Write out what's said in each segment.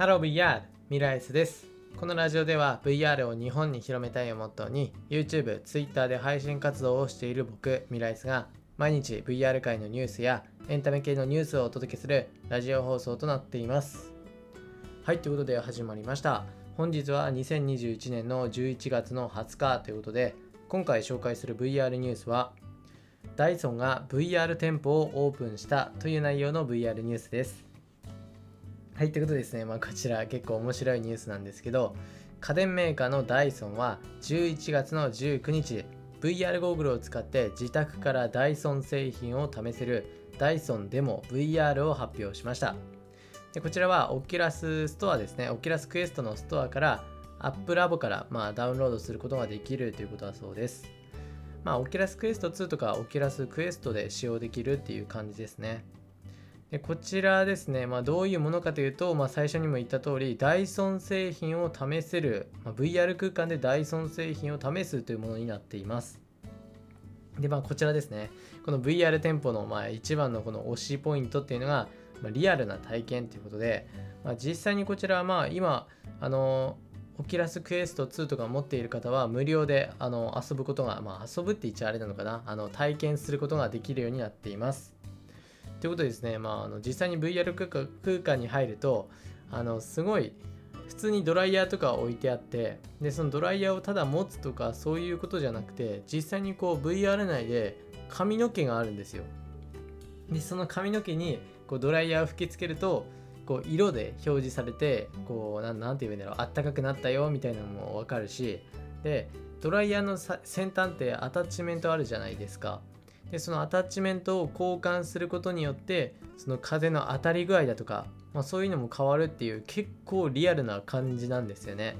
Hello VR ミライスです。このラジオでは VR を日本に広めたいをモットーに YouTube、Twitter で配信活動をしている僕ミライスが毎日 VR 界のニュースやエンタメ系のニュースをお届けするラジオ放送となっています。はいということで始まりました。本日は2021年の11月の20日ということで今回紹介する VR ニュースはダイソンが VR 店舗をオープンしたという内容の VR ニュースです。はい、ということですね、まあ、こちら結構面白いニュースなんですけど、家電メーカーのダイソンは11月の19日、VR ゴーグルを使って自宅からダイソン製品を試せるダイソンデモ VR を発表しました。でこちらは Oculus ストアですね、 Oculus Quest のストアから App Lab から、まあ、ダウンロードすることができるということだそうです。まあ、 Oculus Quest 2とか Oculus Quest で使用できるっていう感じですね。でこちらですね、まあ、どういうものかというと、まあ、最初にも言った通り、ダイソン製品を試せる、まあ、VR 空間でダイソン製品を試すというものになっています。で、まあ、こちらですね、この VR 店舗のまあ一番のこの推しポイントっていうのが、まあ、リアルな体験ということで、まあ、実際にこちらはまあ今、あのオキラスクエスト2とか持っている方は無料であの遊ぶことが、まあ、遊ぶって言っちゃあれなのかなあの体験することができるようになっています。ということでですね、まあ、あの実際に VR 空間に入るとあのすごい普通にドライヤーとか置いてあってでそのドライヤーをただ持つとかそういうことじゃなくて実際にこう VR 内で髪の毛があるんですよ。でその髪の毛にこうドライヤーを吹きつけるとこう色で表示されてこうなんて言うんだろうあったかくなったよみたいなのも分かるしでドライヤーの先端ってアタッチメントあるじゃないですかでそのアタッチメントを交換することによってその風の当たり具合だとか、まあ、そういうのも変わるっていう結構リアルな感じなんですよね。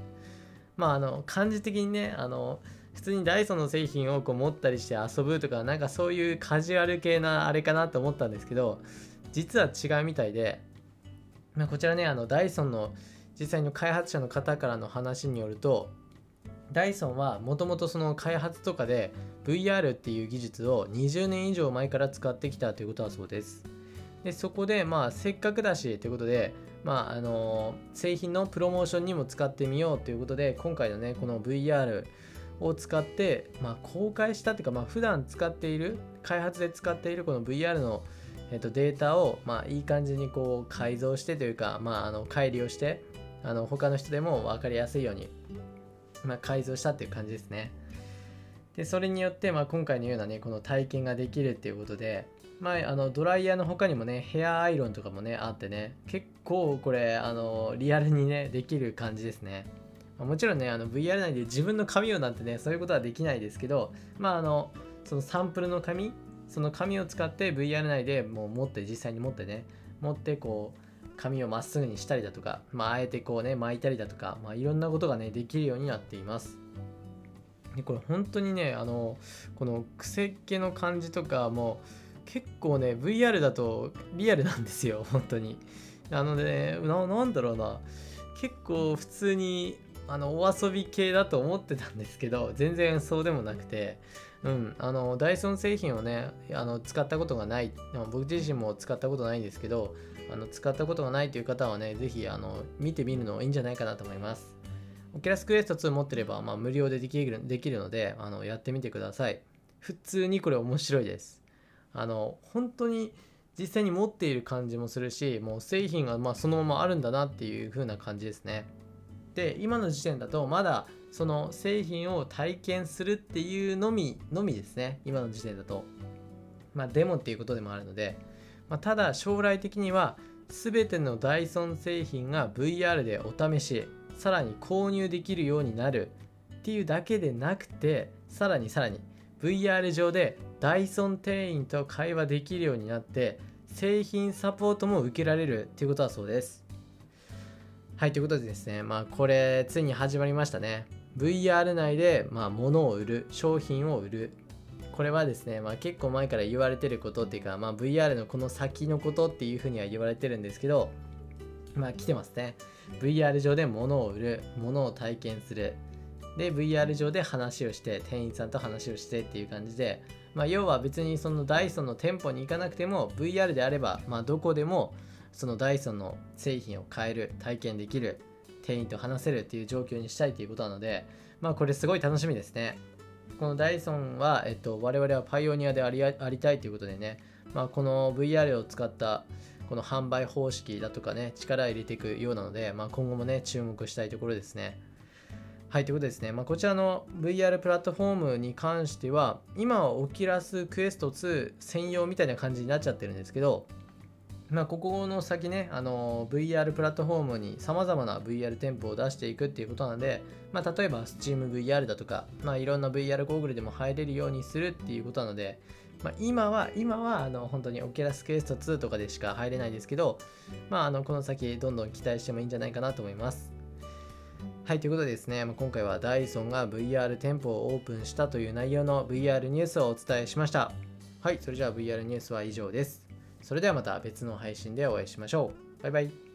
まああの感じ的にねあの普通にダイソンの製品をこう持ったりして遊ぶとかなんかそういうカジュアル系なあれかなと思ったんですけど実は違うみたいでまあ、こちらねあのダイソンの実際の開発者の方からの話によるとダイソンはもともとその開発とかで VR っていう技術を20年以上前から使ってきたということだそうです。でそこでまあせっかくだしということで、まああの製品のプロモーションにも使ってみようということで今回のねこの VR を使って、まあ、公開したというか、まあ、普段使っている開発で使っているこの VR のえー、とデータを、まあ、いい感じにこう改造してというか、まあ、あの改良してあの他の人でも分かりやすいように、まあ、改造したっていう感じですね。でそれによって、まあ、今回のようなねこの体験ができるっていうことで、まあ、あのドライヤーの他にもねヘアアイロンとかもねあってね結構これあのリアルにねできる感じですね。まもちろんねあの VR 内で自分の髪をなんてねそういうことはできないですけどまああのそのサンプルの髪その紙を使って VR 内でもう持って実際に持ってね持ってこう紙をまっすぐにしたりだとか、まあ、あえてこうね巻いたりだとか、まあ、いろんなことがねできるようになっています。でこれ本当にねあのこの癖っ気の感じとかも結構ね VR だとリアルなんですよ 本当に。なので、ね、ななんだろうな。結構普通にあのお遊び系だと思ってたんですけど全然そうでもなくて。うん、あのダイソン製品をねあの使ったことがない。僕自身も使ったことないんですけどあの使ったことがないという方はね是非あの見てみるのいいんじゃないかなと思います。オキラスクエスト2持ってれば、まあ、無料でできるできるのであのやってみてください。普通にこれ面白いです。あの本当に実際に持っている感じもするしもう製品がまそのままあるんだなっていう風な感じですね。で今の時点だとまだその製品を体験するっていうのみのみですね。今の時点だと。まあデモっていうことでもあるので、まあ、ただ将来的には全てのダイソン製品が VR でお試しさらに購入できるようになるっていうだけでなくてさらにさらに VR 上でダイソン店員と会話できるようになって製品サポートも受けられるっていうことだそうです。はいということでですねまあこれついに始まりましたね。VR 内で、まあ、物を売る商品を売るこれはですね、まあ、結構前から言われてることっていうか、まあ、VR のこの先のことっていうふうには言われてるんですけどまあ来てますね。VR 上で物を売る物を体験する。で VR 上で話をして店員さんと話をしてっていう感じで、まあ、要は別にそのダイソンの店舗に行かなくても VR であれば、まあ、どこでもそのダイソンの製品を買える体験できる店員と話せるっていう状況にしたいということなのでまあこれすごい楽しみですね。このダイソンは、えっと、我々はパイオニアでありありたいということでね、まあ、この VR を使ったこの販売方式だとかね力入れていくようなので、まあ、今後もね注目したいところですね。はい、ということですね、まあ、こちらの VR プラットフォームに関しては、今はオキラスクエスト2専用みたいな感じになっちゃってるんですけど、まあ、ここの先ね、あの VR プラットフォームに様々な VR 店舗を出していくっていうことなので、まあ、例えば SteamVR だとか、まあ、いろんな VR ゴーグルでも入れるようにするっていうことなので、まあ、今は、今はあの本当にオキラスクエスト2とかでしか入れないですけど、まあ、あのこの先どんどん期待してもいいんじゃないかなと思います。はい、ということでですね、ま今回はダイソンが VR 店舗をオープンしたという内容の VR ニュースをお伝えしました。はい、それじゃあ VR ニュースは以上です。それではまた別の配信でお会いしましょう。バイバイ。